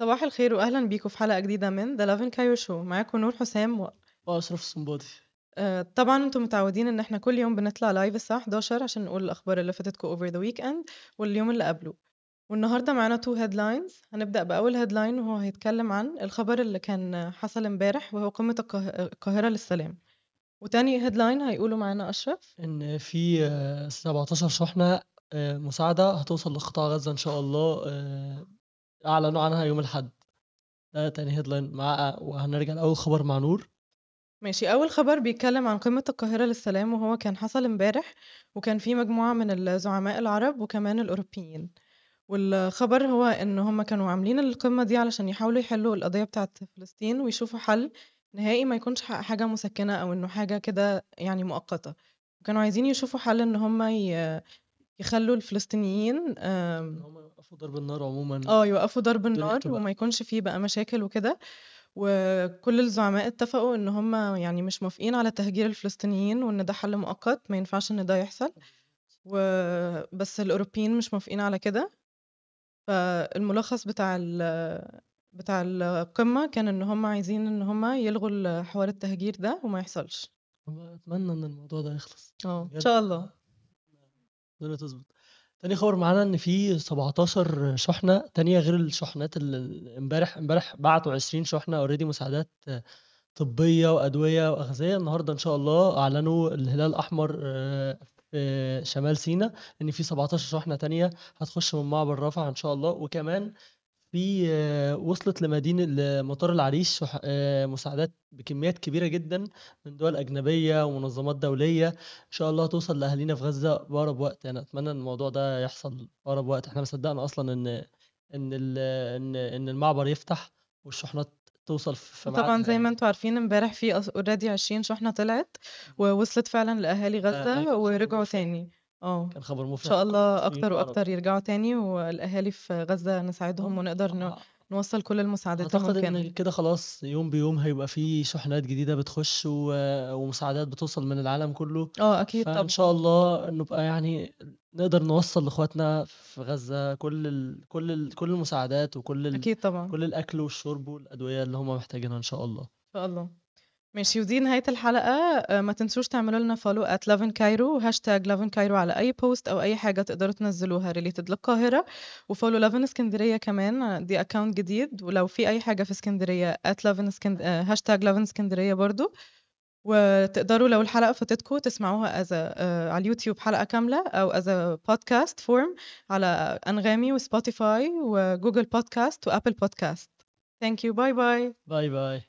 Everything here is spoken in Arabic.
صباح الخير واهلا بيكم في حلقة جديدة من the Lovin Cairo Show معاكم نور حسام و... وأشرف الصنباطي آه، طبعا أنتم متعودين إن إحنا كل يوم بنطلع live الساعة 11 عشان نقول الأخبار اللي فاتتكم over the weekend واليوم اللي قبله. والنهاردة معانا two headlines هنبدأ بأول headline وهو هيتكلم عن الخبر اللي كان حصل امبارح وهو قمة القاه- القاهرة للسلام. وتاني headline هيقولوا معانا أشرف. إن في آه، 17 شحنة آه، مساعدة هتوصل لقطاع غزة إن شاء الله آه، أعلنوا عنها يوم الأحد. ده تاني هيدلاين مع وهنرجع لأول خبر مع نور. ماشي. أول خبر بيتكلم عن قمة القاهرة للسلام وهو كان حصل امبارح وكان في مجموعة من الزعماء العرب وكمان الأوروبيين. والخبر هو إن هم كانوا عاملين القمة دي علشان يحاولوا يحلوا القضية بتاعت فلسطين ويشوفوا حل نهائي ما يكونش ح- حاجة مسكنة أو إنه حاجة كده يعني مؤقتة. وكانوا عايزين يشوفوا حل إن هم يخلوا الفلسطينيين إن يوقفوا ضرب النار عموما. آه يوقفوا ضرب النار وما يكونش فيه بقى مشاكل وكده. وكل الزعماء اتفقوا إن هم يعني مش موافقين على تهجير الفلسطينيين وإن ده حل مؤقت ما ينفعش إن ده يحصل. وبس الأوروبيين مش موافقين على كده. فالملخص بتاع ال بتاع القمة كان إن هم عايزين إن هم يلغوا حوار التهجير ده وما يحصلش. أتمنى إن الموضوع ده يخلص. آه إن شاء الله. الدنيا تظبط. تاني خبر معانا إن في 17 شحنة تانية غير الشحنات اللي امبارح امبارح بعتوا 20 شحنة اوريدي مساعدات آه، طبية وأدوية وأغذية. النهاردة إن شاء الله أعلنوا الهلال الأحمر آه، في شمال سيناء إن في 17 شحنة تانية هتخش من معبر رفح إن شاء الله. وكمان في آه، وصلت لمدينة لمطار العريش آه، مساعدات بكميات كبيرة جدا من دول أجنبية ومنظمات دولية. إن شاء الله توصل لأهالينا في غزة بأقرب وقت. أنا أتمنى إن الموضوع ده يحصل في أقرب وقت. إحنا مصدقنا أصلا إن إن ال- إن إن المعبر يفتح والشحنات توصل في طبعا ميعادها زي ما يعني أنتوا عارفين امبارح في اوريدي 20 شحنة طلعت ووصلت فعلا لأهالي ده غزة أيوة ورجعوا تاني. آه كان خبر إن مفرح شاء لكل الله العرب وأكتر يرجعوا تاني والأهالي في غزة نساعدهم آه ونقدر ن- آه، نوصل كل المساعدات أعتقد إن الممكنة كده خلاص يوم بيوم هيبقى في شحنات جديدة بتخش و- ومساعدات بتوصل من العالم كله. آه أكيد فإن طبعا. شاء الله نبقى يعني نقدر نوصل لإخواتنا في غزة كل ال... كل ال... كل المساعدات وكل ال... أكيد طبعا. كل الأكل والشرب والأدوية اللي هم محتاجينها إن شاء الله. إن شاء الله. ماشي. ودي نهاية الحلقة آه، ما تنسوش تعملوا لنا follow at Lovin Cairo hashtag Lovin Cairo على أي post أو أي حاجة تقدروا تنزلوها related للقاهرة. و follow Lovin اسكندرية كمان دي account جديد. ولو في أي حاجة في اسكندرية at Lovin اسكند... hashtag Lovin اسكندرية برضو. وتقدروا لو الحلقة فاتتكم تسمعوها as a, آه، على اليوتيوب حلقة كاملة أو as a podcast form على أنغامي وسبوتيفاي وجوجل بودكاست وأبل بودكاست Thank you. Bye bye bye bye